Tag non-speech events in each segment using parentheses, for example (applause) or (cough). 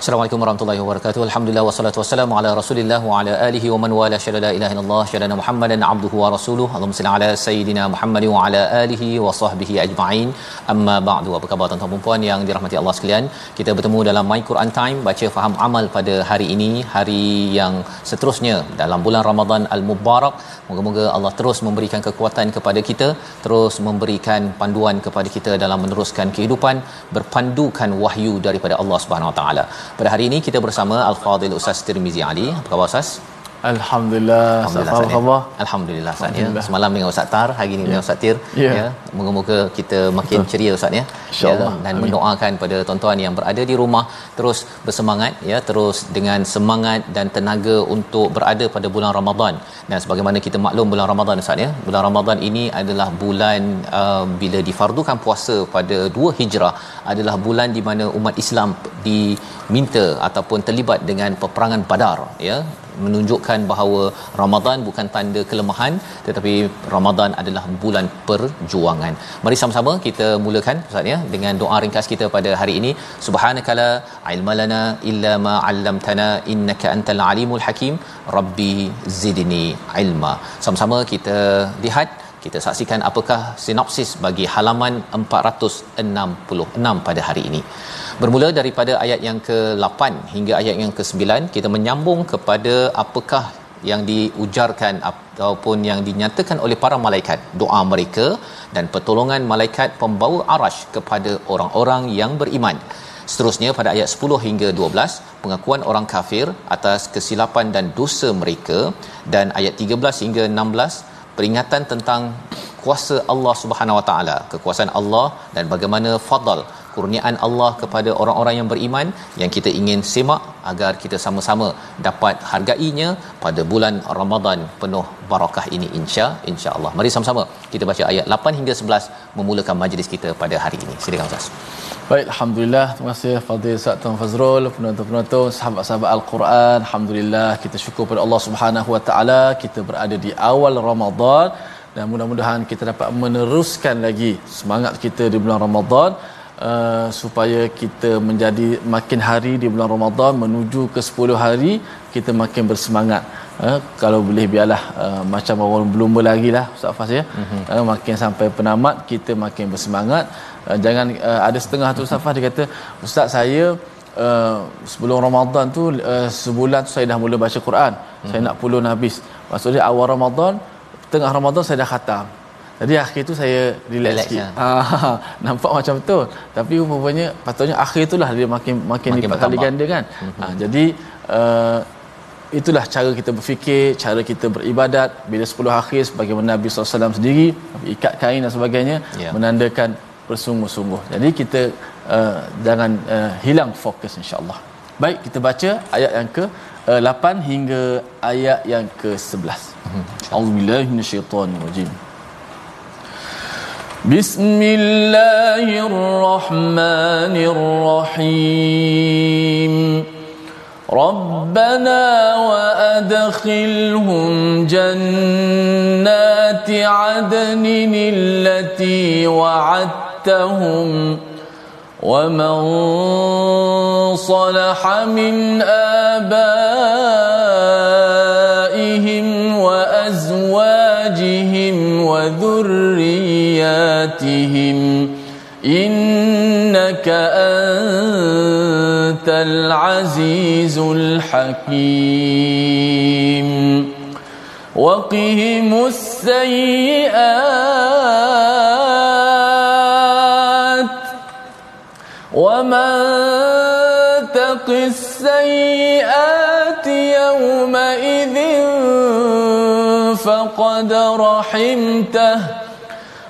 Assalamualaikum warahmatullahi wabarakatuh. Alhamdulillah wassalatu wassalamu ala Rasulillah wa ala alihi wa man wala syada la ilaha illallah syada Muhammadan abduhu wa rasuluhu. Allahumma salli ala sayidina Muhammad wa ala alihi wa sahbihi ajma'in. Amma ba'du. Apa khabar tuan-tuan dan puan yang dirahmati Allah sekalian? Kita bertemu dalam My Quran Time baca faham amal pada hari ini, hari yang seterusnya dalam bulan Ramadan Al-Mubarak. Moga-moga Allah terus memberikan kekuatan kepada kita, terus memberikan panduan kepada kita dalam meneruskan kehidupan berpandukan wahyu daripada Allah Subhanahu Wa Taala. Pada hari ini kita bersama Al-Fadhil Ustaz Tirmizi Ali. Apa khabar Ustaz? Alhamdulillah, Alhamdulillah, ya. khabar? Alhamdulillah Ustaz ya. Semalam dengan Ustaz Tar, hari ini dengan Ustaz Tir Ya. ya. Moga-moga kita makin ceria Ustaz ya. InsyaAllah. dan Amin. mendoakan pada tuan-tuan yang berada di rumah terus bersemangat ya, terus dengan semangat dan tenaga untuk berada pada bulan Ramadan. Dan sebagaimana kita maklum bulan Ramadan Ustaz ya. Bulan Ramadan ini adalah bulan uh, bila difardukan puasa pada 2 Hijrah adalah bulan di mana umat Islam diminta ataupun terlibat dengan peperangan Badar ya menunjukkan bahawa Ramadan bukan tanda kelemahan tetapi Ramadan adalah bulan perjuangan. Mari sama-sama kita mulakan Ustaz ya dengan doa ringkas kita pada hari ini. Subhanakala ilmalana illa ma 'allamtana innaka antal alimul hakim. Rabbi zidni ilma. Sama-sama kita lihat kita saksikan apakah sinopsis bagi halaman 466 pada hari ini. Bermula daripada ayat yang ke-8 hingga ayat yang ke-9 kita menyambung kepada apakah yang diujarkan ataupun yang dinyatakan oleh para malaikat doa mereka dan pertolongan malaikat pembawa arash kepada orang-orang yang beriman. Seterusnya pada ayat 10 hingga 12 pengakuan orang kafir atas kesilapan dan dosa mereka dan ayat 13 hingga 16 peringatan tentang kuasa Allah Subhanahu Wa Taala, kekuasaan Allah dan bagaimana fadal kurniaan Allah kepada orang-orang yang beriman yang kita ingin semak agar kita sama-sama dapat hargainya pada bulan Ramadan penuh barakah ini insya insya-Allah. Mari sama-sama kita baca ayat 8 hingga 11 memulakan majlis kita pada hari ini. Silakan Ustaz. Baik, Alhamdulillah. Terima kasih Fadil Ustaz Tuan Fazrul, penonton-penonton, sahabat-sahabat Al-Quran. Alhamdulillah, kita syukur pada Allah Subhanahu Wa Taala. Kita berada di awal Ramadan dan mudah-mudahan kita dapat meneruskan lagi semangat kita di bulan Ramadan uh, supaya kita menjadi makin hari di bulan Ramadan menuju ke 10 hari kita makin bersemangat. Uh, kalau boleh biarlah uh, macam orang belum lagi lah Ustaz Fas ya. Mm-hmm. Uh, makin sampai penamat kita makin bersemangat. Uh, jangan uh, ada setengah tu Ustaz Fas dia kata ustaz saya uh, sebelum Ramadan tu uh, sebulan tu saya dah mula baca Quran. Mm-hmm. Saya nak pulun habis. Maksudnya awal Ramadan, tengah Ramadan saya dah khatam. Jadi akhir tu saya relax, Relax, sikit. ya. (laughs) Ah, nampak macam betul. Tapi rupanya patutnya akhir itulah dia makin makin, Makin lipat kali ganda kan. Mm-hmm. Ah, jadi uh, itulah cara kita berfikir, cara kita beribadat bila 10 akhir sebagaimana Nabi SAW sendiri ikat kain dan sebagainya Ya. menandakan bersungguh-sungguh. Jadi kita uh, jangan uh, hilang fokus insya-Allah. Baik, kita baca ayat yang ke uh, 8 hingga ayat yang ke 11. Auzubillahi minasyaitonirrajim. بسم الله الرحمن الرحيم ربنا وادخلهم جنات عدن التي وعدتهم ومن صلح من آبائهم وأزواجهم وذرياتهم إنك أنت العزيز الحكيم وقهم السيئات ومن تق السيئات يومئذ فقد رحمته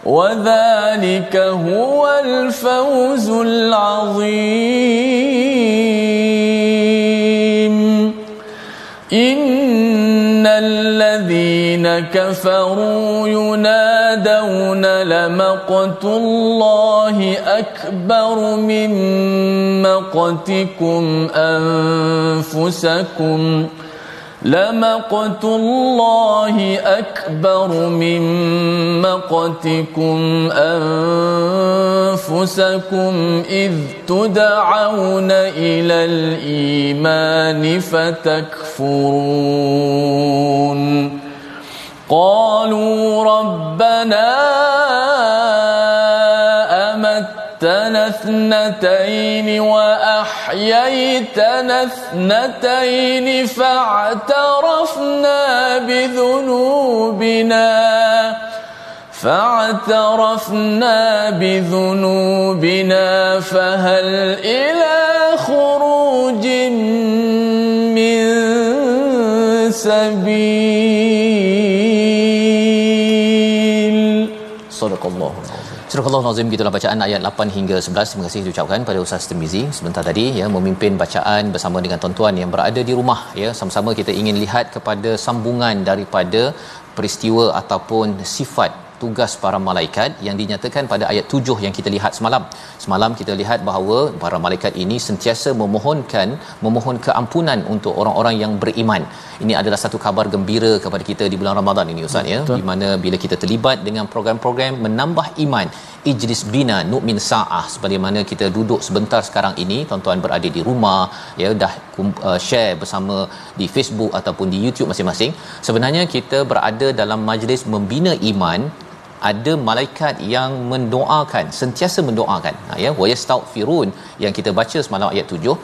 وذلك هو الفوز العظيم. إن الذين كفروا ينادون لمقت الله أكبر من مقتكم أنفسكم لمقت الله أكبر من مقتكم أنفسكم إذ تدعون إلى الإيمان فتكفرون. قالوا ربنا أمتنا اثنتين وأحييتنا اثنتين فاعترفنا بذنوبنا فاعترفنا بذنوبنا فهل إلى خروج من سبيل؟ صدق الله. Astagfirullah Nazim gitulah bacaan ayat 8 hingga 11 terima kasih diucapkan pada Ustaz Temizi sebentar tadi ya memimpin bacaan bersama dengan tuan-tuan yang berada di rumah ya. Sama-sama kita ingin lihat kepada sambungan daripada peristiwa ataupun sifat tugas para malaikat yang dinyatakan pada ayat 7 yang kita lihat semalam. Semalam kita lihat bahawa para malaikat ini sentiasa memohonkan memohon keampunan untuk orang-orang yang beriman. Ini adalah satu kabar gembira kepada kita di bulan Ramadan ini Ustaz ya. Di mana bila kita terlibat dengan program-program menambah iman Ijlis Bina Nu'min Sa'ah sebagaimana kita duduk sebentar sekarang ini tuan-tuan berada di rumah ya dah uh, share bersama di Facebook ataupun di YouTube masing-masing sebenarnya kita berada dalam majlis membina iman ada malaikat yang mendoakan sentiasa mendoakan. Ha, ya wa yang kita baca semalam ayat 7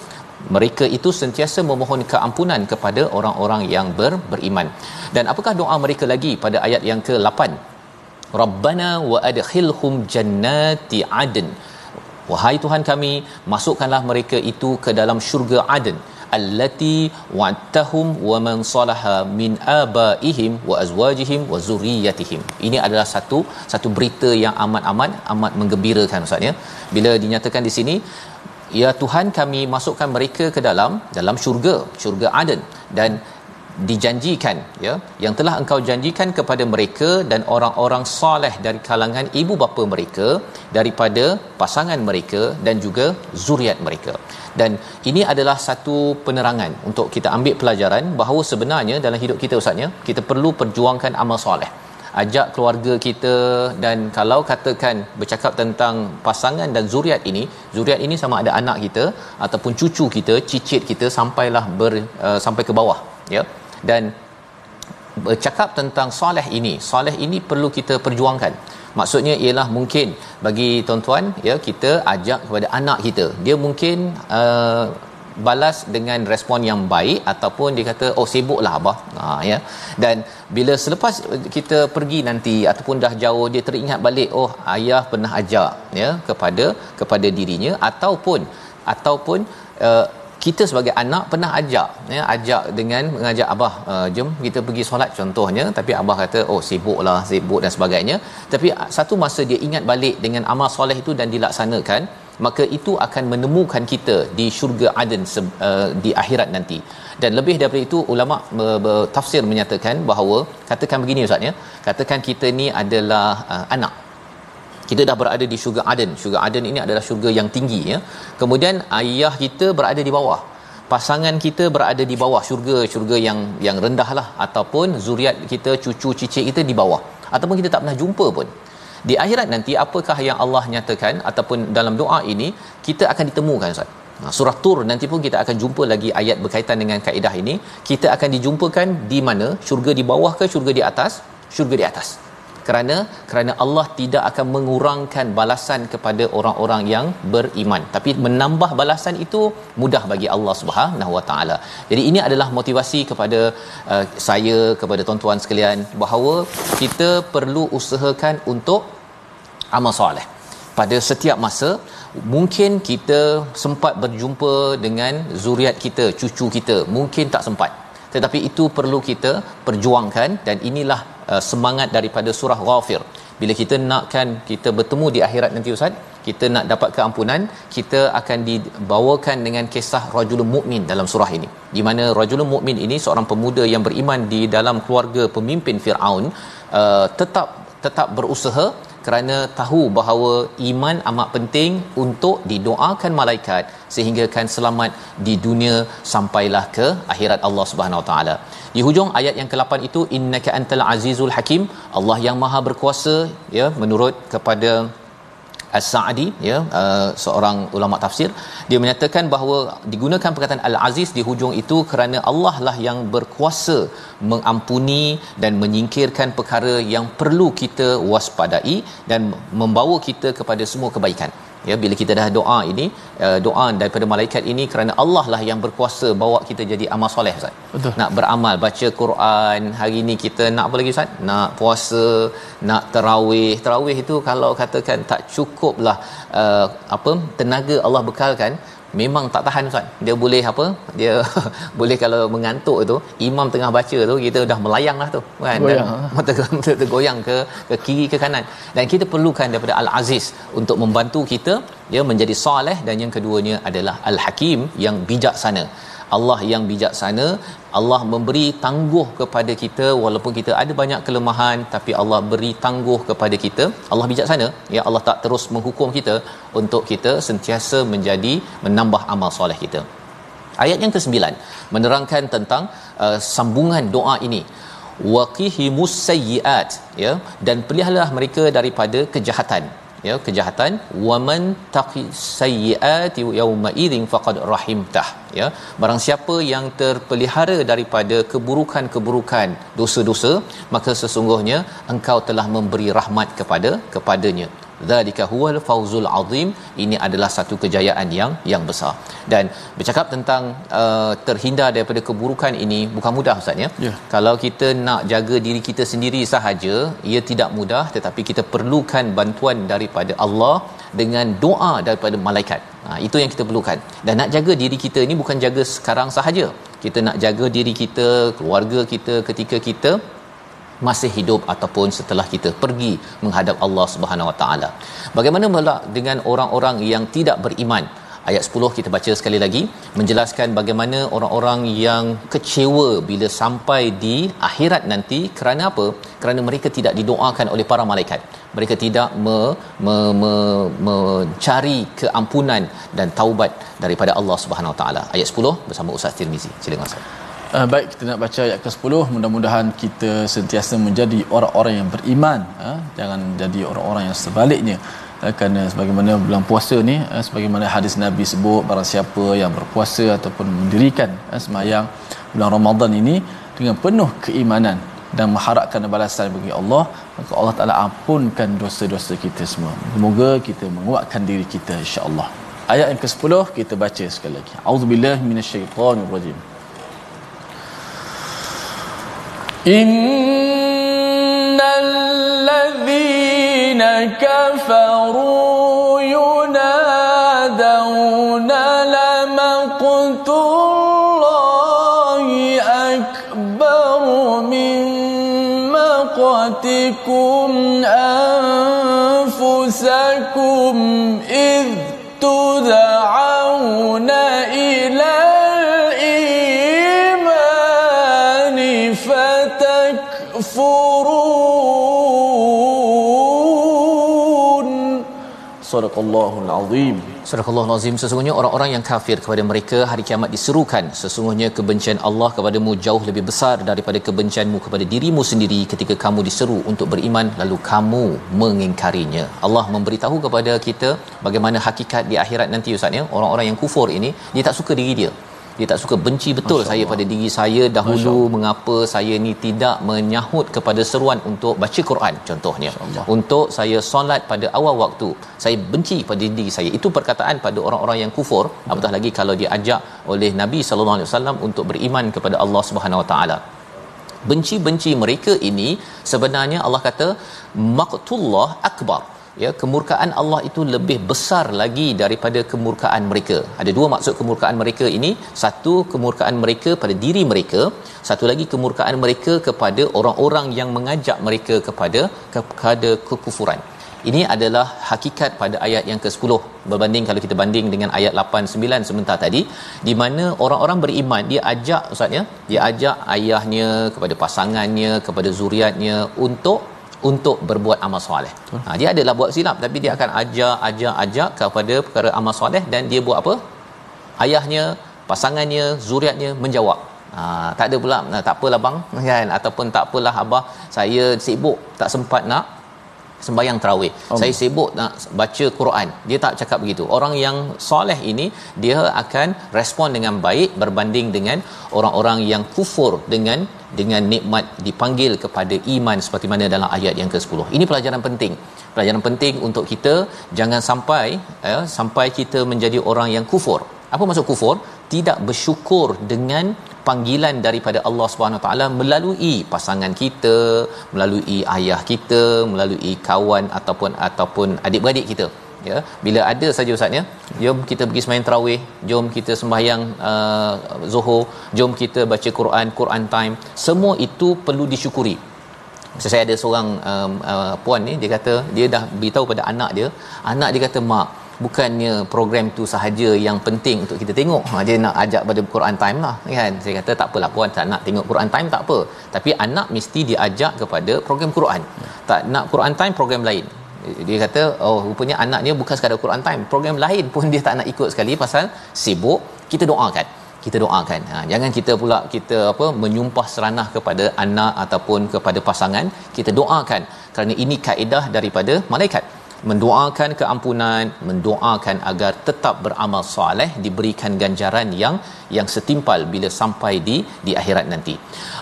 mereka itu sentiasa memohon keampunan kepada orang-orang yang ber, beriman. Dan apakah doa mereka lagi pada ayat yang ke-8 Rabbana wa adkhilhum jannati adn. Wahai tuhan kami masukkanlah mereka itu ke dalam syurga adn allati wa'tahum wa man salaha min abaihim wa azwajihim wa zurriyyatihim ini adalah satu satu berita yang amat-amat amat menggembirakan ustaz ya. Bila dinyatakan di sini ya Tuhan kami masukkan mereka ke dalam dalam syurga syurga Aden. Dan dijanjikan ya yang telah engkau janjikan kepada mereka dan orang-orang soleh dari kalangan ibu bapa mereka daripada pasangan mereka dan juga zuriat mereka. Dan ini adalah satu penerangan untuk kita ambil pelajaran bahawa sebenarnya dalam hidup kita ustaznya kita perlu perjuangkan amal soleh. Ajak keluarga kita dan kalau katakan bercakap tentang pasangan dan zuriat ini zuriat ini sama ada anak kita ataupun cucu kita cicit kita sampailah ber, uh, sampai ke bawah ya dan bercakap tentang soleh ini. Soleh ini perlu kita perjuangkan. Maksudnya ialah mungkin bagi tuan-tuan ya kita ajak kepada anak kita. Dia mungkin uh, balas dengan respon yang baik ataupun dia kata oh sibuklah abah. Ha ya. Dan bila selepas kita pergi nanti ataupun dah jauh dia teringat balik oh ayah pernah ajak ya kepada kepada dirinya. Ataupun ataupun uh, kita sebagai anak pernah ajak ya ajak dengan mengajak abah uh, jom kita pergi solat contohnya. Tapi abah kata oh sibuklah sibuk dan sebagainya. Tapi satu masa dia ingat balik dengan amal soleh itu dan dilaksanakan maka itu akan menemukan kita di syurga Aden uh, di akhirat nanti. Dan lebih daripada itu ulama bertafsir menyatakan bahawa katakan begini ustaz ya katakan kita ni adalah uh, anak kita dah berada di syurga Aden. Syurga Aden ini adalah syurga yang tinggi ya. Kemudian ayah kita berada di bawah. Pasangan kita berada di bawah syurga syurga yang yang rendah lah ataupun zuriat kita cucu cicit kita di bawah ataupun kita tak pernah jumpa pun. di akhirat nanti apakah yang Allah nyatakan ataupun dalam doa ini kita akan ditemukan Ustaz surah Tur nanti pun kita akan jumpa lagi ayat berkaitan dengan kaedah ini. Kita akan dijumpakan di mana? Syurga di bawah ke syurga di atas? Syurga di atas. Kerana kerana Allah tidak akan mengurangkan balasan kepada orang-orang yang beriman. Tapi menambah balasan itu mudah bagi Allah Subhanahu Wa Taala. Jadi ini adalah motivasi kepada uh, saya kepada tuan-tuan sekalian bahawa kita perlu usahakan untuk amal soleh pada setiap masa mungkin kita sempat berjumpa dengan zuriat kita cucu kita mungkin tak sempat tetapi itu perlu kita perjuangkan dan inilah uh, semangat daripada surah ghafir. Bila kita nakkan kita bertemu di akhirat nanti ustaz kita nak dapat keampunan kita akan dibawakan dengan kisah rajulun mukmin dalam surah ini. Di mana rajulun mukmin ini seorang pemuda yang beriman di dalam keluarga pemimpin Firaun uh, tetap tetap berusaha kerana tahu bahawa iman amat penting untuk didoakan malaikat sehingga kan selamat di dunia sampailah ke akhirat Allah Subhanahu Wa Taala. Di hujung ayat yang ke-8 itu innaka antal azizul hakim, Allah yang maha berkuasa ya menurut kepada As-Sa'di ya uh, seorang ulama tafsir dia menyatakan bahawa digunakan perkataan Al-Aziz di hujung itu kerana Allah lah yang berkuasa mengampuni dan menyingkirkan perkara yang perlu kita waspadai dan membawa kita kepada semua kebaikan ya bila kita dah doa ini uh, doa daripada malaikat ini kerana Allah lah yang berkuasa bawa kita jadi amal soleh Ustaz. Betul. Nak beramal, baca Quran, hari ni kita nak apa lagi Ustaz? Nak puasa, nak tarawih. Tarawih itu kalau katakan tak cukuplah uh, apa tenaga Allah bekalkan memang tak tahan Ustaz. Dia boleh apa? Dia (laughs) boleh kalau mengantuk tu, imam tengah baca tu kita dah melayang lah tu. Kan? Goyang. Dan mata (laughs) mata tergoyang ke ke kiri ke kanan. Dan kita perlukan daripada Al-Aziz untuk membantu kita dia menjadi soleh dan yang keduanya adalah Al-Hakim yang bijaksana. Allah yang bijaksana. Allah memberi tangguh kepada kita walaupun kita ada banyak kelemahan tapi Allah beri tangguh kepada kita. Allah bijaksana. Ya Allah tak terus menghukum kita untuk kita sentiasa menjadi menambah amal soleh kita. Ayat yang ke-9 menerangkan tentang uh, sambungan doa ini. Waqihimus sayyiat ya dan peliharalah mereka daripada kejahatan ya kejahatan. Waman taqi sayyiati yauma idzin faqad rahimtah ya. Barang siapa yang terpelihara daripada keburukan-keburukan dosa-dosa maka sesungguhnya engkau telah memberi rahmat kepada kepadanya zalika huwal fawzul azim. Ini adalah satu kejayaan yang yang besar. Dan bercakap tentang uh, terhindar daripada keburukan ini bukan mudah ustaz ya? Ya. kalau kita nak jaga diri kita sendiri sahaja ia tidak mudah. Tetapi kita perlukan bantuan daripada Allah dengan doa daripada malaikat. Ha, itu yang kita perlukan. Dan nak jaga diri kita ini bukan jaga sekarang sahaja. Kita nak jaga diri kita keluarga kita ketika kita masih hidup ataupun setelah kita pergi menghadap Allah Subhanahu Wa Taala. Bagaimana pula dengan orang-orang yang tidak beriman? Ayat 10 kita baca sekali lagi menjelaskan bagaimana orang-orang yang kecewa bila sampai di akhirat nanti kerana apa? Kerana mereka tidak didoakan oleh para malaikat. Mereka tidak me, me, me, mencari keampunan dan taubat daripada Allah Subhanahu Wa Taala. Ayat 10 bersama Ustaz Tirmizi. Silakan Ustaz. Uh, baik kita nak baca ayat ke-10 mudah-mudahan kita sentiasa menjadi orang-orang yang beriman uh, jangan jadi orang-orang yang sebaliknya. Uh, kerana sebagaimana bulan puasa ni uh, sebagaimana hadis Nabi sebut barang siapa yang berpuasa ataupun mendirikan uh, semayang bulan Ramadan ini dengan penuh keimanan dan mengharapkan balasan bagi Allah maka Allah Taala ampunkan dosa-dosa kita semua. Semoga kita menguatkan diri kita insya-Allah. Ayat yang ke-10 kita baca sekali lagi. Auzubillahi minasyaitonirrajim إن الذين كفروا ينادون لمقت الله أكبر من مقتكم أنفسكم إذ تدعون Sadaqallahul azim. Surah Al-Azim sesungguhnya orang-orang yang kafir kepada mereka hari kiamat diserukan. Sesungguhnya kebencian Allah kepadamu jauh lebih besar daripada kebencianmu kepada dirimu sendiri ketika kamu diseru untuk beriman lalu kamu mengingkarinya. Allah memberitahu kepada kita bagaimana hakikat di akhirat nanti ustaz ya. Orang-orang yang kufur ini dia tak suka diri dia dia tak suka benci betul Masya saya Allah. pada diri saya dahulu mengapa saya ni tidak menyahut kepada seruan untuk baca Quran contohnya. Untuk saya solat pada awal waktu saya benci pada diri saya. Itu perkataan pada orang-orang yang kufur. Betul. apatah lagi kalau diajak oleh Nabi sallallahu alaihi wasallam untuk beriman kepada Allah Subhanahu wa taala. Benci-benci mereka ini sebenarnya Allah kata maqtullah akbar ya kemurkaan Allah itu lebih besar lagi daripada kemurkaan mereka. Ada dua maksud kemurkaan mereka ini. Satu kemurkaan mereka pada diri mereka. Satu lagi kemurkaan mereka kepada orang-orang yang mengajak mereka kepada kepada kekufuran. Ini adalah hakikat pada ayat yang ke-10 berbanding kalau kita banding dengan ayat 8 9 sebentar tadi di mana orang-orang beriman dia ajak ustaz ya? Dia ajak ayahnya kepada pasangannya kepada zuriatnya untuk untuk berbuat amal soleh. Ha, dia adalah buat silap tapi dia akan ajar ajar ajak kepada perkara amal soleh dan dia buat apa? Ayahnya, pasangannya, zuriatnya menjawab. Ha, tak ada pula tak apalah bang (laughs) kan ataupun tak apalah abah saya sibuk tak sempat nak sembahyang tarawih. Oh. Saya sibuk nak baca Quran. Dia tak cakap begitu. Orang yang soleh ini dia akan respon dengan baik berbanding dengan orang-orang yang kufur dengan dengan nikmat dipanggil kepada iman seperti mana dalam ayat yang ke-10. Ini pelajaran penting. Pelajaran penting untuk kita jangan sampai ya, sampai kita menjadi orang yang kufur. Apa maksud kufur? Tidak bersyukur dengan panggilan daripada Allah Subhanahu taala melalui pasangan kita, melalui ayah kita, melalui kawan ataupun ataupun adik-beradik kita. Ya, bila ada saja ustaz ya, jom kita pergi sembahyang tarawih, jom kita sembahyang uh, Zuhur, jom kita baca Quran, Quran time. Semua itu perlu disyukuri. Saya ada seorang um, uh, puan ni dia kata dia dah beritahu pada anak dia, anak dia kata mak bukannya program tu sahaja yang penting untuk kita tengok. Ha, dia nak ajak pada Quran time lah kan? Saya kata tak apalah puan tak nak tengok Quran time tak apa. Tapi anak mesti diajak kepada program Quran. Tak nak Quran time program lain. Dia kata oh rupanya anaknya bukan sekadar Quran time program lain pun dia tak nak ikut sekali pasal sibuk kita doakan. Kita doakan. Ha, jangan kita pula kita apa menyumpah seranah kepada anak ataupun kepada pasangan. Kita doakan kerana ini kaedah daripada malaikat mendoakan keampunan mendoakan agar tetap beramal soleh diberikan ganjaran yang yang setimpal bila sampai di di akhirat nanti.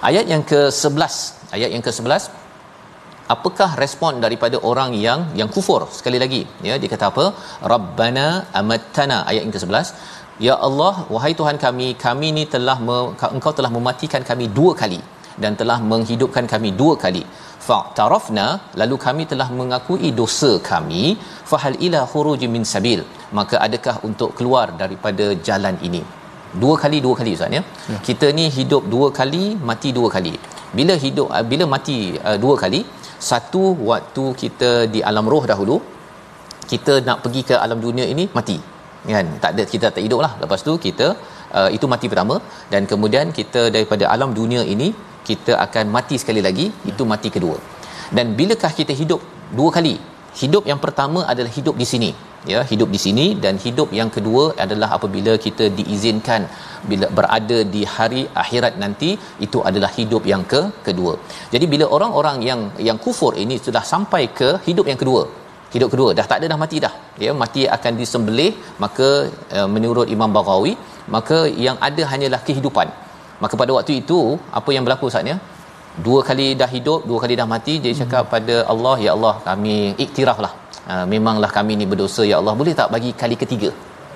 Ayat yang ke-11 ayat yang ke-11 apakah respon daripada orang yang yang kufur? Sekali lagi ya dia kata apa? Rabbana amattana. Ayat yang ke-11 ya Allah wahai Tuhan kami kami ni telah engkau telah mematikan kami dua kali dan telah menghidupkan kami dua kali fa'tarafna lalu kami telah mengakui dosa kami fahal ila khuruj min sabil maka adakah untuk keluar daripada jalan ini? Dua kali dua kali ustaz ya, ya. kita ni hidup dua kali mati dua kali. Bila hidup uh, bila mati uh, dua kali satu waktu kita di alam roh dahulu kita nak pergi ke alam dunia ini mati. Kan? Tak ada kita tak hidup lah. Lepas tu kita uh, itu mati pertama dan kemudian kita daripada alam dunia ini kita akan mati sekali lagi itu mati kedua. Dan bilakah kita hidup? Dua kali. Hidup yang pertama adalah hidup di sini. Ya hidup di sini dan hidup yang kedua adalah apabila kita diizinkan bila berada di hari akhirat nanti itu adalah hidup yang ke kedua. Jadi bila orang-orang yang yang kufur ini sudah sampai ke hidup yang kedua hidup kedua dah tak ada dah mati dah. Ya mati akan disembelih maka uh, menurut Imam Baghawi maka yang ada hanyalah kehidupan maka pada waktu itu apa yang berlaku saatnya dua kali dah hidup dua kali dah mati dia cakap hmm. pada Allah ya Allah kami iktiraflah uh, memanglah kami ni berdosa ya Allah. Boleh tak bagi kali ketiga?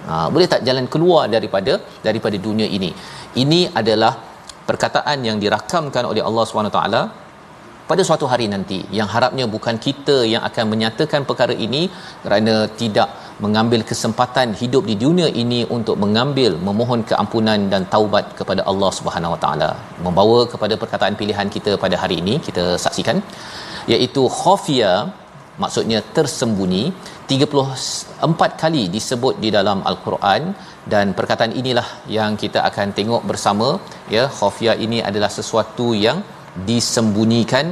Uh, boleh tak jalan keluar daripada daripada dunia ini? Ini adalah perkataan yang dirakamkan oleh Allah SWT pada suatu hari nanti yang harapnya bukan kita yang akan menyatakan perkara ini kerana tidak mengambil kesempatan hidup di dunia ini untuk mengambil memohon keampunan dan taubat kepada Allah Subhanahu Wa Taala. Membawa kepada perkataan pilihan kita pada hari ini kita saksikan iaitu khafia maksudnya tersembunyi 34 kali disebut di dalam al-Quran. Dan perkataan inilah yang kita akan tengok bersama ya khafia ini adalah sesuatu yang disembunyikan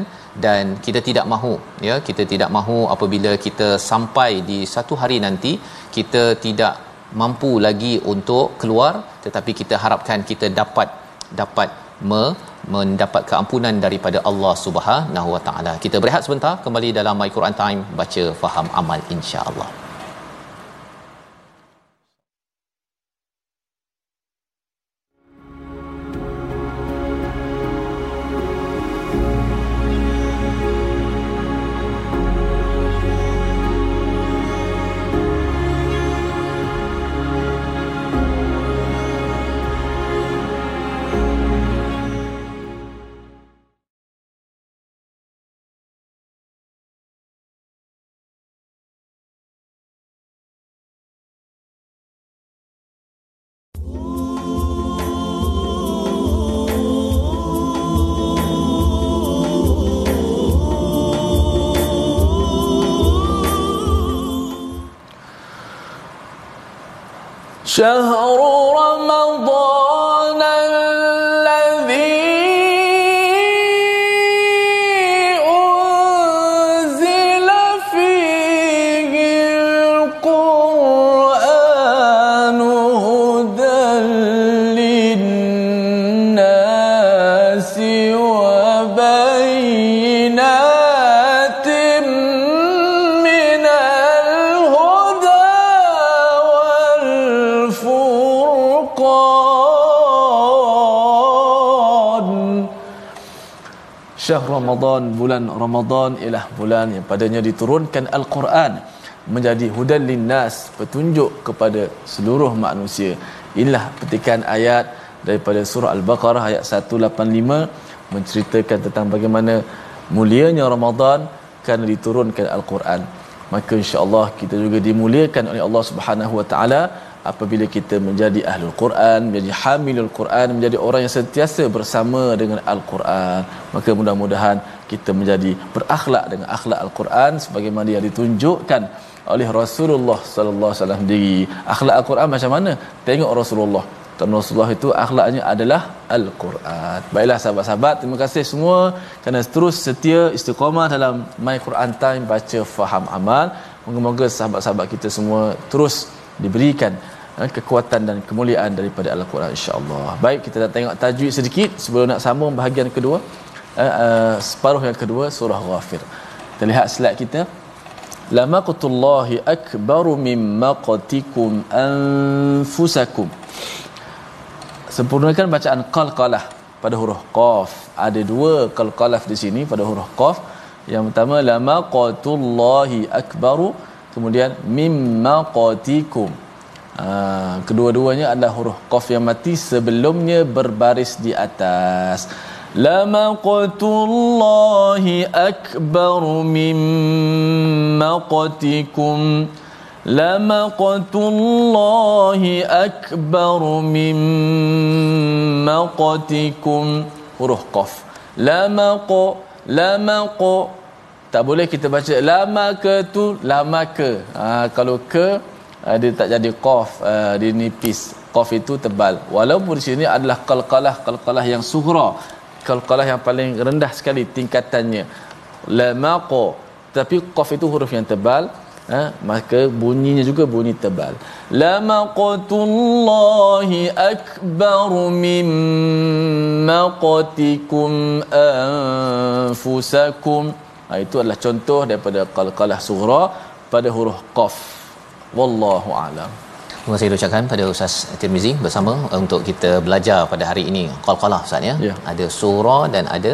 dan kita tidak mahu ya kita tidak mahu apabila kita sampai di satu hari nanti kita tidak mampu lagi untuk keluar tetapi kita harapkan kita dapat dapat me, mendapat keampunan daripada Allah Subhanahu Wa Taala. Kita berehat sebentar kembali dalam My Quran Time baca faham amal insya-Allah. شهر Ramadan bulan Ramadan ialah bulan yang padanya diturunkan Al-Quran menjadi hudan linnas petunjuk kepada seluruh manusia. Inilah petikan ayat daripada surah Al-Baqarah ayat 185 menceritakan tentang bagaimana mulianya Ramadan kerana diturunkan Al-Quran. Maka insya-Allah kita juga dimuliakan oleh Allah Subhanahu Wa Taala apabila kita menjadi ahlul Quran, menjadi hamilul Quran, menjadi orang yang sentiasa bersama dengan Al-Quran. Maka mudah-mudahan kita menjadi berakhlak dengan akhlak Al-Quran sebagaimana yang ditunjukkan oleh Rasulullah sallallahu alaihi wasallam sendiri. Akhlak Al-Quran macam mana? Tengok Rasulullah. Dan Rasulullah itu akhlaknya adalah Al-Quran. Baiklah sahabat-sahabat, terima kasih semua kerana terus setia istiqamah dalam My Quran Time baca faham amal. Moga-moga sahabat-sahabat kita semua terus diberikan kekuatan dan kemuliaan daripada Al-Quran insya-Allah. Baik, kita nak tengok tajwid sedikit sebelum nak sambung bahagian kedua. Uh, uh, separuh yang kedua surah Ghafir. Kita lihat slide kita. Lamaqtullahi akbaru min maqtikum anfusakum. Sempurnakan bacaan qalqalah pada huruf qaf. Ada dua qalqalah di sini pada huruf qaf. Yang pertama lamaqtullahi akbaru kemudian mimma qatikum ha, kedua-duanya adalah huruf qaf yang mati sebelumnya berbaris di atas. Lamaqtullahi akbaru mimma qatikum lamaqtullahi akbaru mimma qatikum huruf qaf. Lamaq lamaq tak boleh kita baca lama ke tu lama ke? Ha, kalau ke uh, dia tak jadi qaf uh, dia nipis. Qaf itu tebal. Walaupun di sini adalah qalqalah qalqalah yang sughra qalqalah yang paling rendah sekali tingkatannya. Lama qa tapi qaf itu huruf yang tebal ha, maka bunyinya juga bunyi tebal. Lama qatullahi akbaru mimma qatikum anfusakum. Ha, itu adalah contoh daripada qalqalah sughra pada huruf qaf wallahu alam Terima kasih ucapkan pada Ustaz Tirmizi bersama untuk kita belajar pada hari ini. Qalqalah Ustaz ya. Ya. Ada surah dan ada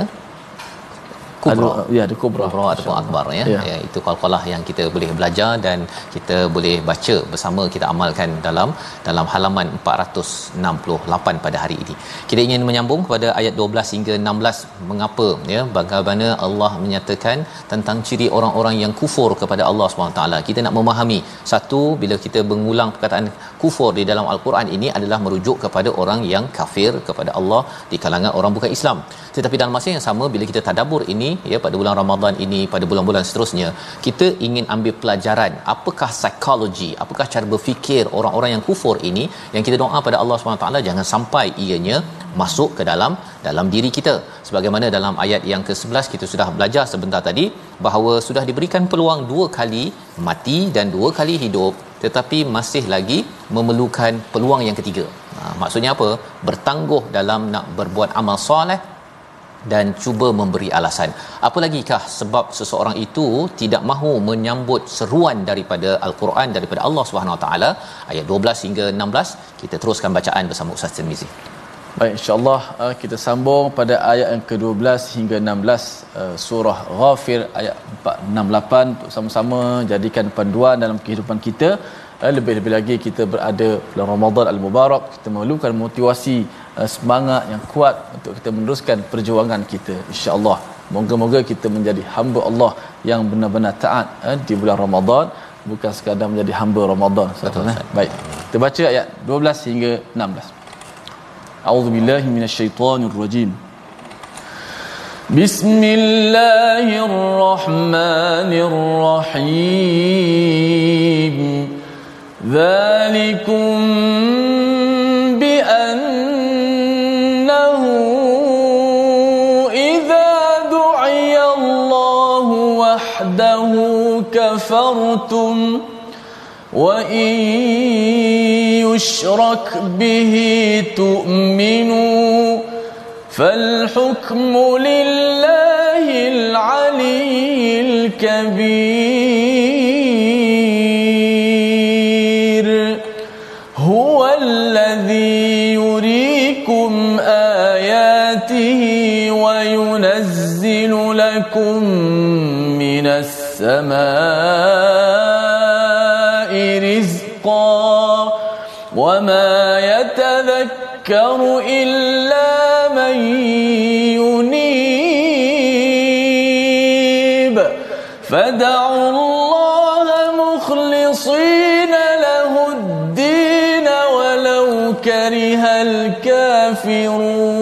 kubra. ada, ya ada kubra kubra ataupun akbar ya. Ya. ya itu qalqalah yang kita boleh belajar dan kita boleh baca bersama kita amalkan dalam dalam halaman 468 pada hari ini. Kita ingin menyambung kepada ayat 12 hingga 16 mengapa ya bagaimana Allah menyatakan tentang ciri orang-orang yang kufur kepada Allah SWT. Kita nak memahami satu bila kita mengulang perkataan kufur di dalam al-Quran ini adalah merujuk kepada orang yang kafir kepada Allah di kalangan orang bukan Islam. Tetapi dalam masa yang sama bila kita tadabbur ini ya pada bulan Ramadan ini pada bulan-bulan seterusnya kita ingin ambil pelajaran apakah psikologi apakah cara berfikir orang-orang yang kufur ini yang kita doa pada Allah SWT jangan sampai ianya masuk ke dalam dalam diri kita. Sebagaimana dalam ayat yang ke-11 kita sudah belajar sebentar tadi bahawa sudah diberikan peluang dua kali mati dan dua kali hidup tetapi masih lagi memerlukan peluang yang ketiga. Ha, maksudnya apa? Bertangguh dalam nak berbuat amal soleh dan cuba memberi alasan. Apa lagikah sebab seseorang itu tidak mahu menyambut seruan daripada al-Quran daripada Allah Subhanahu Wa Taala ayat 12 hingga 16 kita teruskan bacaan bersama Ustaz Tirmizi. Baik insya-Allah uh, kita sambung pada ayat yang ke-12 hingga 16 uh, surah Ghafir ayat 468 untuk sama-sama jadikan panduan dalam kehidupan kita lebih-lebih lagi kita berada dalam Ramadan Al-Mubarak kita memerlukan motivasi eh, semangat yang kuat untuk kita meneruskan perjuangan kita insya-Allah. Moga-moga kita menjadi hamba Allah yang benar-benar taat eh, di bulan Ramadan bukan sekadar menjadi hamba Ramadan satu eh. baik. Kita baca ayat 12 hingga 16 A'udzubillahi minasyaitonirrajim Bismillahirrahmanirrahim. ذلكم بأنه إذا دعي الله وحده كفرتم وإن يشرك به تؤمنوا فالحكم لله العلي الكبير لكم من السماء رزقا وما يتذكر إلا من ينيب. فدعوا الله مخلصين له الدين ولو كره الكافرون.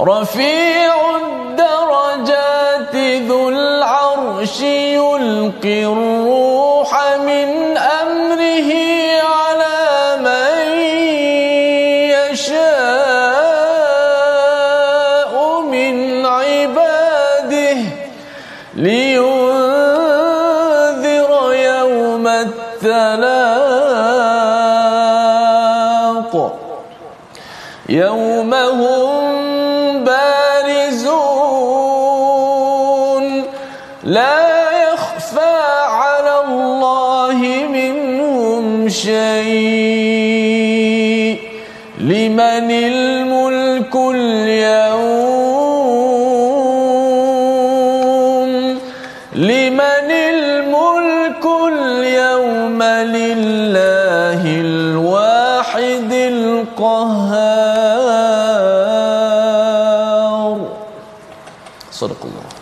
رفيع الدرجات ذو العرش يلقي الروح. الملك اليوم لله.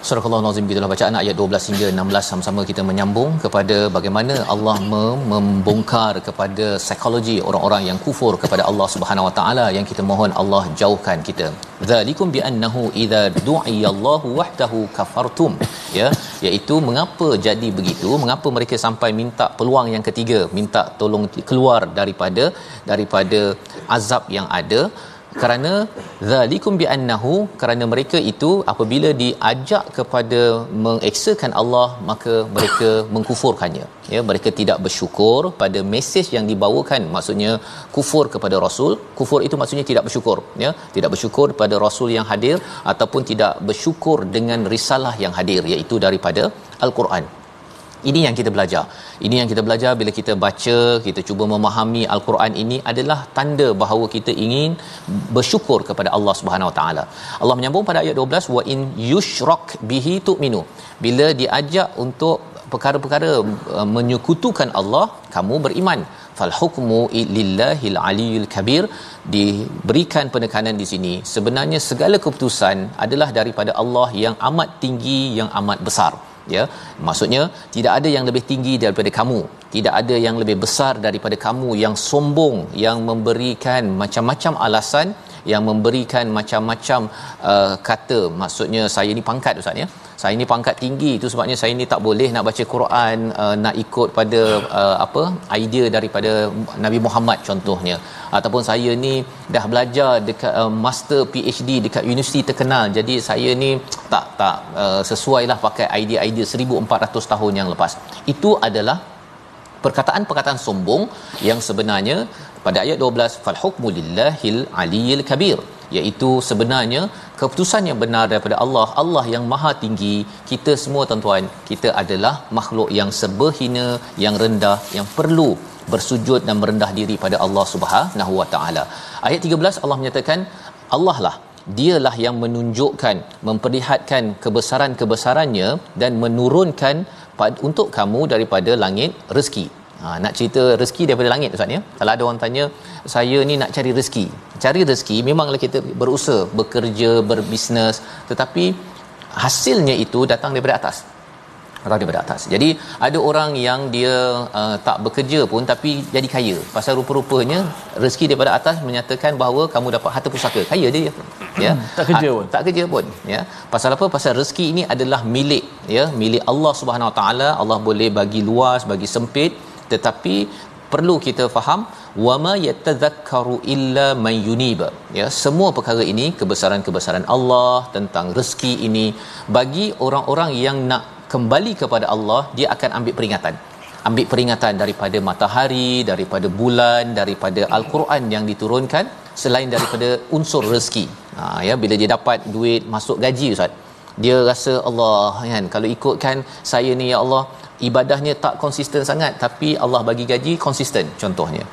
Surah Allah Nazim gitulah bacaan ayat 12 hingga 16 sama-sama kita menyambung kepada bagaimana Allah mem- membongkar kepada psikologi orang-orang yang kufur kepada Allah Subhanahu Wa Taala yang kita mohon Allah jauhkan kita. Zalikum bi annahu idza du'iya Allahu wahdahu kafartum. Ya, iaitu mengapa jadi begitu? Mengapa mereka sampai minta peluang yang ketiga, minta tolong keluar daripada daripada azab yang ada? Kerana zalikum bi annahu kerana mereka itu apabila diajak kepada mengeksakan Allah maka mereka mengkufurkannya. Ya mereka tidak bersyukur pada mesej yang dibawakan maksudnya kufur kepada rasul. Kufur itu maksudnya tidak bersyukur ya. Tidak bersyukur pada rasul yang hadir ataupun tidak bersyukur dengan risalah yang hadir iaitu daripada al-Quran ini yang kita belajar. Ini yang kita belajar bila kita baca, kita cuba memahami al-Quran ini adalah tanda bahawa kita ingin bersyukur kepada Allah Subhanahu Wa Taala. Allah menyambung pada ayat 12 wa in yushrak bihi tu'minu. Bila diajak untuk perkara-perkara uh, menyekutukan Allah, kamu beriman. Fal hukmu lillahil aliyil kabir diberikan penekanan di sini. Sebenarnya segala keputusan adalah daripada Allah yang amat tinggi, yang amat besar ya maksudnya tidak ada yang lebih tinggi daripada kamu. Tidak ada yang lebih besar daripada kamu yang sombong yang memberikan macam-macam alasan yang memberikan macam-macam uh, kata. Maksudnya saya ni pangkat ustaz ya saya ni pangkat tinggi. Itu sebabnya saya ni tak boleh nak baca Quran uh, nak ikut pada uh, apa idea daripada Nabi Muhammad contohnya. Ataupun saya ni dah belajar dekat uh, master PhD dekat universiti terkenal. Jadi saya ni tak tak uh, sesuai lah pakai idea-idea 1400 tahun yang lepas. Itu adalah perkataan-perkataan sombong yang sebenarnya pada ayat 12 fal hukmu lillahil aliyil kabir iaitu sebenarnya keputusan yang benar daripada Allah Allah yang maha tinggi. Kita semua tuan-tuan kita adalah makhluk yang serba hina yang rendah yang perlu bersujud dan merendah diri pada Allah Subhanahu wa taala. Ayat 13 Allah menyatakan Allah lah dialah yang menunjukkan memperlihatkan kebesaran-kebesarannya dan menurunkan untuk kamu daripada langit rezeki Ha, nak cerita rezeki daripada langit Ustaz ya. Kalau ada orang tanya, saya ni nak cari rezeki. Cari rezeki memanglah kita berusaha, bekerja, berbisnes, tetapi hasilnya itu datang daripada atas. Datang daripada atas. Jadi ada orang yang dia uh, tak bekerja pun tapi jadi kaya. Pasal rupa-rupanya rezeki daripada atas menyatakan bahawa kamu dapat harta pusaka. Kaya dia. Ya. Hmm, tak kerja pun. Tak kerja pun, ya. Pasal apa? Pasal rezeki ini adalah milik, ya, milik Allah Subhanahu Wa Taala. Allah boleh bagi luas, bagi sempit tetapi perlu kita faham wama yatadhakkaru illa man yunib. Ya semua perkara ini kebesaran-kebesaran Allah tentang rezeki ini bagi orang-orang yang nak kembali kepada Allah dia akan ambil peringatan. Ambil peringatan daripada matahari daripada bulan daripada al-Quran yang diturunkan selain daripada unsur rezeki. Ha ya bila dia dapat duit masuk gaji ustaz dia rasa Allah kan kalau ikutkan saya ni ya Allah ibadahnya tak konsisten sangat tapi Allah bagi gaji konsisten contohnya.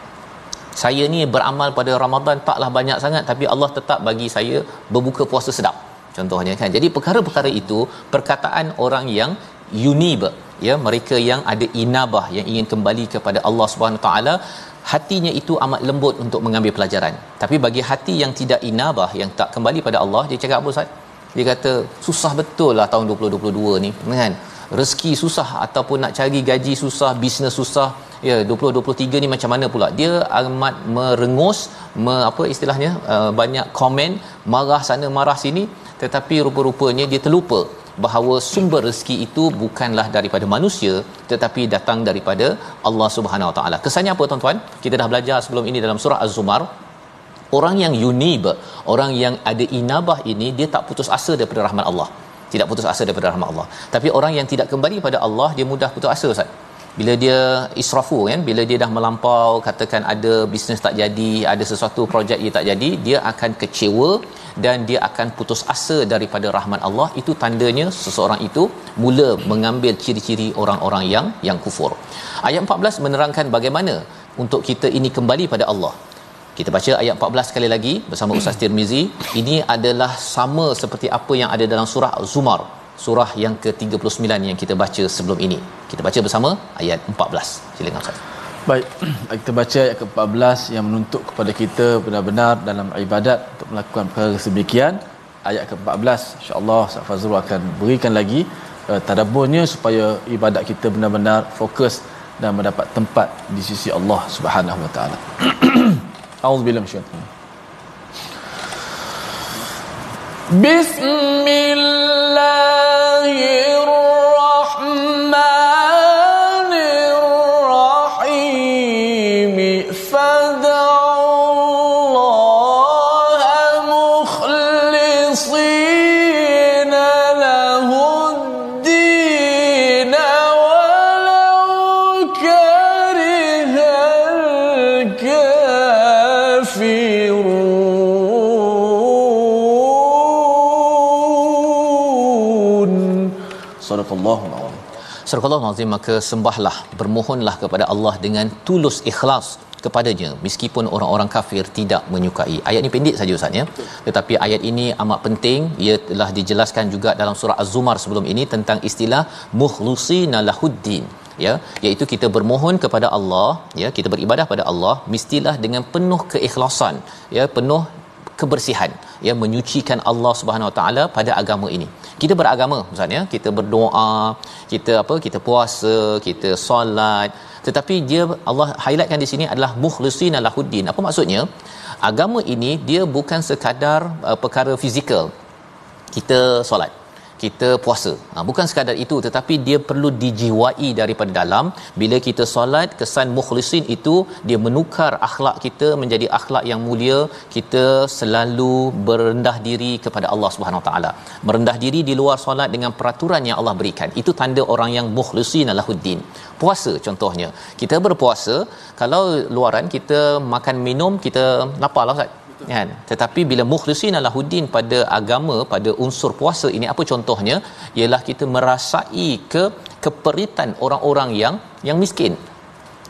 Saya ni beramal pada Ramadan taklah banyak sangat tapi Allah tetap bagi saya berbuka puasa sedap contohnya kan? Jadi perkara-perkara itu perkataan orang yang unib ya mereka yang ada inabah yang ingin kembali kepada Allah Subhanahu taala hatinya itu amat lembut untuk mengambil pelajaran. Tapi bagi hati yang tidak inabah yang tak kembali pada Allah dia cakap apa Ustaz? Dia kata susah betul lah tahun 2022 ni kan rezeki susah ataupun nak cari gaji susah bisnes susah ya 2023 ni macam mana pula dia amat merengus me, apa istilahnya uh, banyak komen marah sana marah sini tetapi rupa-rupanya dia terlupa bahawa sumber rezeki itu bukanlah daripada manusia tetapi datang daripada Allah Subhanahu Wa Taala. Kesannya apa tuan-tuan? Kita dah belajar sebelum ini dalam surah Az-Zumar. Orang yang yunib, orang yang ada inabah ini dia tak putus asa daripada rahmat Allah tidak putus asa daripada rahmat Allah. Tapi orang yang tidak kembali pada Allah dia mudah putus asa Ustaz. Bila dia israfu kan, bila dia dah melampau katakan ada bisnes tak jadi, ada sesuatu projek dia tak jadi, dia akan kecewa dan dia akan putus asa daripada rahmat Allah. Itu tandanya seseorang itu mula mengambil ciri-ciri orang-orang yang yang kufur. Ayat 14 menerangkan bagaimana untuk kita ini kembali pada Allah. Kita baca ayat 14 sekali lagi bersama Ustaz Tirmizi. Ini adalah sama seperti apa yang ada dalam surah Zumar, surah yang ke-39 yang kita baca sebelum ini. Kita baca bersama ayat 14. Silakan Ustaz. Baik, (clears throat) kita baca ayat ke-14 yang menuntut kepada kita benar-benar dalam ibadat untuk melakukan perkara sedemikian. Ayat ke-14 insya-Allah Ustaz Fazrul akan berikan lagi uh, tadabburnya supaya ibadat kita benar-benar fokus dan mendapat tempat di sisi Allah Subhanahu Wa Taala. (clears throat) أعوذ بالله من الشيطان بسم الله Surah Al-Azim maka sembahlah bermohonlah kepada Allah dengan tulus ikhlas kepadanya meskipun orang-orang kafir tidak menyukai. Ayat ini pendek saja Ustaz ya. Tetapi ayat ini amat penting. Ia telah dijelaskan juga dalam surah Az-Zumar sebelum ini tentang istilah mukhlisina lahuddin ya iaitu kita bermohon kepada Allah ya kita beribadah pada Allah mestilah dengan penuh keikhlasan ya penuh kebersihan ya menyucikan Allah Subhanahu Wa Taala pada agama ini kita beragama ustaz ya. Kita berdoa kita apa kita puasa kita solat. Tetapi dia Allah highlightkan di sini adalah mukhlisina lahuddin apa maksudnya? Agama ini dia bukan sekadar uh, perkara fizikal. Kita solat kita puasa. Ha, bukan sekadar itu tetapi dia perlu dijiwai daripada dalam. Bila kita solat, kesan mukhlisin itu dia menukar akhlak kita menjadi akhlak yang mulia. Kita selalu berendah diri kepada Allah Subhanahu Wa Taala. Merendah diri di luar solat dengan peraturan yang Allah berikan. Itu tanda orang yang mukhlisin alahuddin. Puasa contohnya. Kita berpuasa, kalau luaran kita makan minum kita lapar lah Ustaz kan? Tetapi bila mukhlisin alahuddin pada agama pada unsur puasa ini apa contohnya? Ialah kita merasai ke keperitan orang-orang yang yang miskin.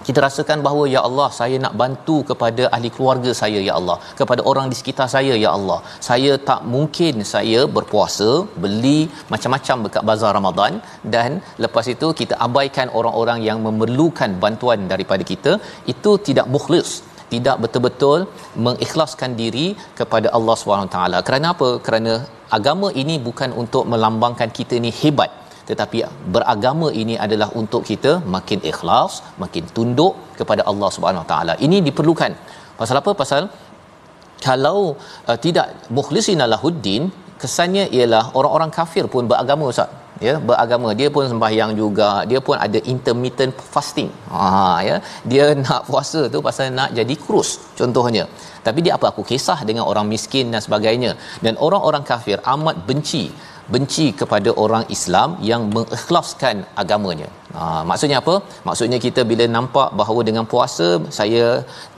Kita rasakan bahawa ya Allah saya nak bantu kepada ahli keluarga saya ya Allah. Kepada orang di sekitar saya ya Allah. Saya tak mungkin saya berpuasa beli macam-macam dekat bazar Ramadan. Dan lepas itu kita abaikan orang-orang yang memerlukan bantuan daripada kita. Itu tidak mukhlis tidak betul-betul mengikhlaskan diri kepada Allah SWT. Kerana apa? Kerana agama ini bukan untuk melambangkan kita ni hebat tetapi beragama ini adalah untuk kita makin ikhlas, makin tunduk kepada Allah taala. Ini diperlukan. Pasal apa? Pasal kalau uh, tidak mukhlisin lahuddin, kesannya ialah orang-orang kafir pun beragama Ustaz ya beragama. Dia pun sembahyang juga. Dia pun ada intermittent fasting. Ha ya. Dia nak puasa tu pasal nak jadi kurus contohnya. Tapi dia apa? Aku kisah dengan orang miskin dan sebagainya. Dan orang-orang kafir amat benci benci kepada orang Islam yang mengikhlaskan agamanya. Ha, maksudnya apa? Maksudnya kita bila nampak bahawa dengan puasa saya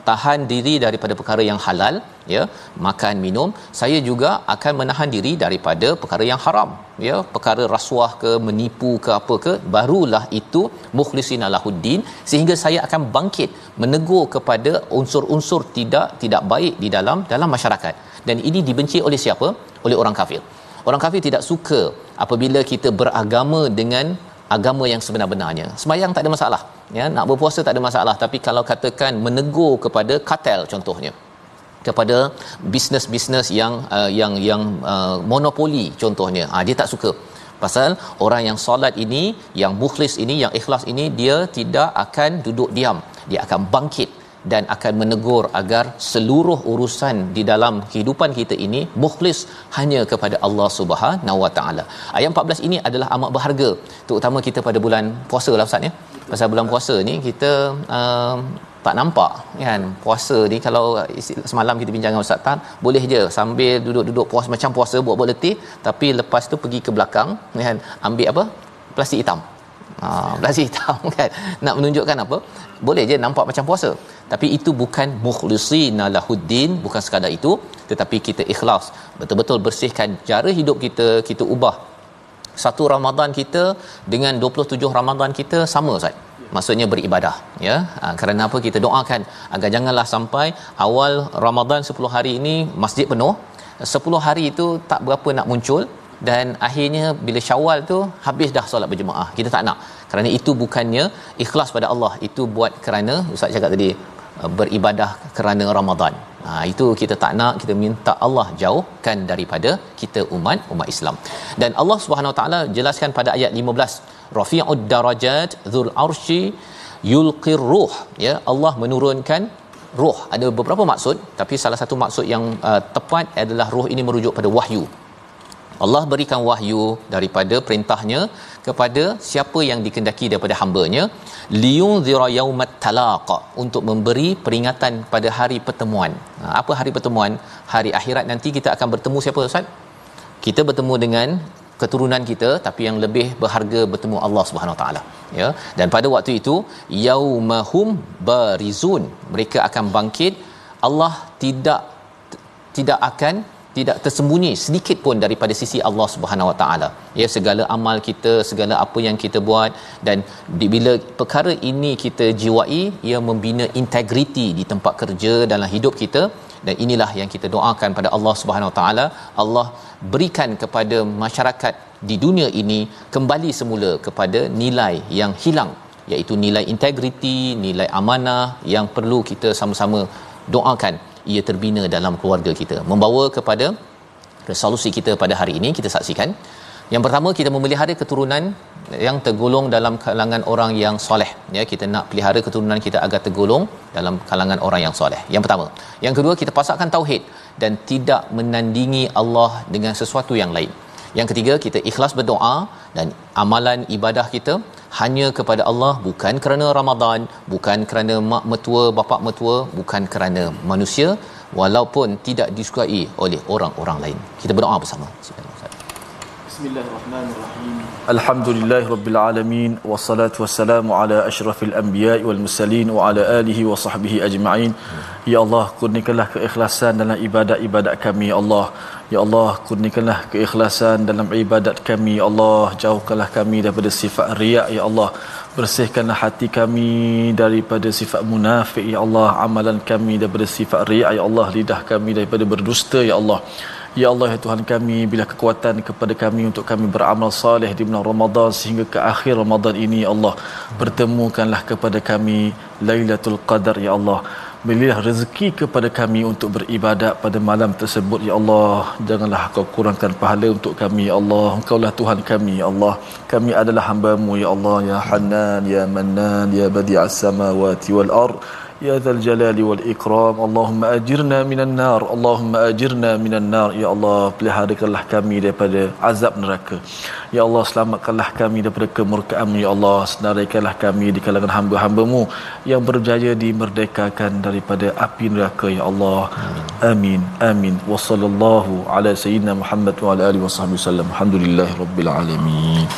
tahan diri daripada perkara yang halal, ya, makan minum, saya juga akan menahan diri daripada perkara yang haram, ya, perkara rasuah ke, menipu ke apa ke, barulah itu mukhlisin alahuddin sehingga saya akan bangkit menegur kepada unsur-unsur tidak tidak baik di dalam dalam masyarakat. Dan ini dibenci oleh siapa? Oleh orang kafir. Orang kafir tidak suka apabila kita beragama dengan agama yang sebenar-benarnya. Sembayang tak ada masalah, ya, nak berpuasa tak ada masalah, tapi kalau katakan menegur kepada kartel contohnya kepada bisnes-bisnes yang uh, yang yang uh, monopoli contohnya, ha, dia tak suka. Pasal orang yang solat ini, yang mukhlis ini, yang ikhlas ini dia tidak akan duduk diam. Dia akan bangkit dan akan menegur agar seluruh urusan di dalam kehidupan kita ini mukhlis hanya kepada Allah Subhanahu Wa Taala. Ayat 14 ini adalah amat berharga terutama kita pada bulan puasa lah Ustaz ya. Pasal bulan puasa ni kita uh, tak nampak kan puasa ni kalau semalam kita bincang dengan Ustaz Tan boleh je sambil duduk-duduk puas macam puasa buat-buat letih tapi lepas tu pergi ke belakang kan ambil apa plastik hitam Ha, plastik hitam (laughs) kan? Nak menunjukkan apa? Boleh je nampak macam puasa. Tapi itu bukan mukhlisina lahuddin bukan sekadar itu. Tetapi kita ikhlas. Betul-betul bersihkan cara hidup kita kita ubah. Satu Ramadan kita dengan 27 Ramadan kita sama Ustaz. Maksudnya beribadah ya? Ha, kerana apa? Kita doakan agar janganlah sampai awal Ramadan 10 hari ini masjid penuh. 10 hari itu tak berapa nak muncul dan akhirnya bila Syawal tu habis dah solat berjemaah. Kita tak nak. Kerana itu bukannya ikhlas pada Allah. Itu buat kerana ustaz cakap tadi uh, beribadah kerana Ramadan. Ha itu kita tak nak. Kita minta Allah jauhkan daripada kita umat umat Islam. Dan Allah Subhanahu Wa Taala jelaskan pada ayat 15 Rafi'ud darajat dzul arsy yulqir ruh. Ya Allah menurunkan ruh. Ada beberapa maksud tapi salah satu maksud yang uh, tepat adalah ruh ini merujuk pada wahyu Allah berikan wahyu daripada perintahnya kepada siapa yang dikendaki daripada hamba-Nya liyunzira yaumat talaq untuk memberi peringatan pada hari pertemuan. Ha, apa hari pertemuan? Hari akhirat nanti kita akan bertemu siapa Ustaz? Kita bertemu dengan keturunan kita tapi yang lebih berharga bertemu Allah Subhanahu taala ya dan pada waktu itu yaumahum barizun mereka akan bangkit Allah tidak tidak akan tidak tersembunyi sedikit pun daripada sisi Allah Subhanahu Wa Taala. Ya segala amal kita, segala apa yang kita buat dan bila perkara ini kita jiwai, ia membina integriti di tempat kerja dalam hidup kita dan inilah yang kita doakan pada Allah Subhanahu Wa Taala. Allah berikan kepada masyarakat di dunia ini kembali semula kepada nilai yang hilang iaitu nilai integriti, nilai amanah yang perlu kita sama-sama doakan ia terbina dalam keluarga kita. Membawa kepada resolusi kita pada hari ini kita saksikan. Yang pertama kita memelihara keturunan yang tergolong dalam kalangan orang yang soleh. Ya kita nak pelihara keturunan kita agar tergolong dalam kalangan orang yang soleh. Yang pertama. Yang kedua kita pasakkan tauhid dan tidak menandingi Allah dengan sesuatu yang lain. Yang ketiga, kita ikhlas berdoa dan amalan ibadah kita hanya kepada Allah bukan kerana Ramadan, bukan kerana mak metua, bapa metua, bukan kerana manusia walaupun tidak disukai oleh orang-orang lain. Kita berdoa bersama. Bismillahirrahmanirrahim. Alhamdulillahirabbil alamin wassalatu wassalamu ala asyrafil anbiya'i wal mursalin wa ala alihi wa sahbihi ajma'in. Ya Allah, kurniakanlah keikhlasan dalam ibadat-ibadat kami, ya Allah. Ya Allah, kurniakanlah keikhlasan dalam ibadat kami, ya Allah. Jauhkanlah kami daripada sifat riak, ya Allah. Bersihkanlah hati kami daripada sifat munafik, ya Allah. Amalan kami daripada sifat riak, ya Allah. Lidah kami daripada berdusta, ya Allah. Ya Allah ya Tuhan kami bila kekuatan kepada kami untuk kami beramal saleh di bulan Ramadan sehingga ke akhir Ramadan ini ya Allah pertemukanlah kepada kami Lailatul Qadar ya Allah. Berilah rezeki kepada kami untuk beribadat pada malam tersebut ya Allah. Janganlah kau kurangkan pahala untuk kami ya Allah. Engkaulah Tuhan kami ya Allah. Kami adalah hamba-Mu ya Allah ya Hanan ya Mannan ya Badi'as samawati wal ardh يا ذا الجلال والإكرام اللهم أجرنا من النار اللهم أجرنا من النار يا الله peliharakanlah kami daripada azab neraka ya Allah selamatkanlah kami daripada kemurkaan ya Allah senaraikanlah kami di kalangan hamba-hambamu yang berjaya dimerdekakan daripada api neraka ya Allah amin amin wa sallallahu ala sayyidina Muhammad wa ala alihi wasallam alhamdulillahirabbil alamin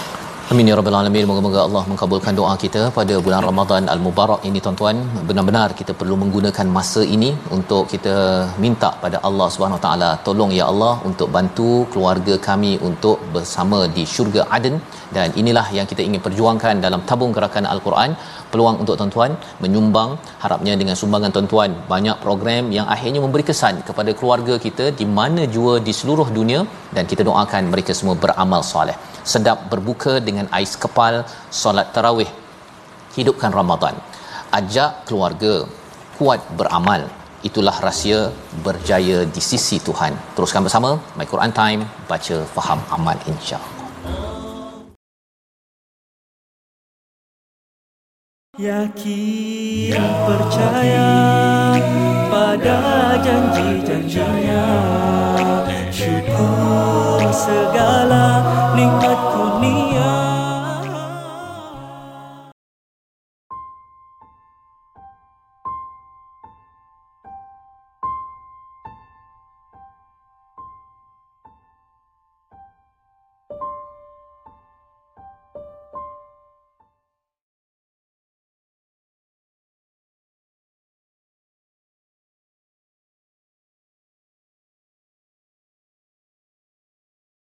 Amin ya rabbal alamin. Moga-moga Allah mengabulkan doa kita pada bulan Ramadan al-Mubarak ini tuan-tuan. Benar-benar kita perlu menggunakan masa ini untuk kita minta pada Allah Subhanahu taala, tolong ya Allah untuk bantu keluarga kami untuk bersama di syurga Aden dan inilah yang kita ingin perjuangkan dalam tabung gerakan Al-Quran. Peluang untuk tuan-tuan menyumbang harapnya dengan sumbangan tuan-tuan banyak program yang akhirnya memberi kesan kepada keluarga kita di mana jua di seluruh dunia dan kita doakan mereka semua beramal soleh sedap berbuka dengan ais kepal solat tarawih hidupkan Ramadan. Ajak keluarga kuat beramal. Itulah rahsia berjaya di sisi Tuhan. Teruskan bersama my Quran time baca faham amal insya-Allah. Yakin percaya pada janji-janjinya syukur segala nikmat kuniah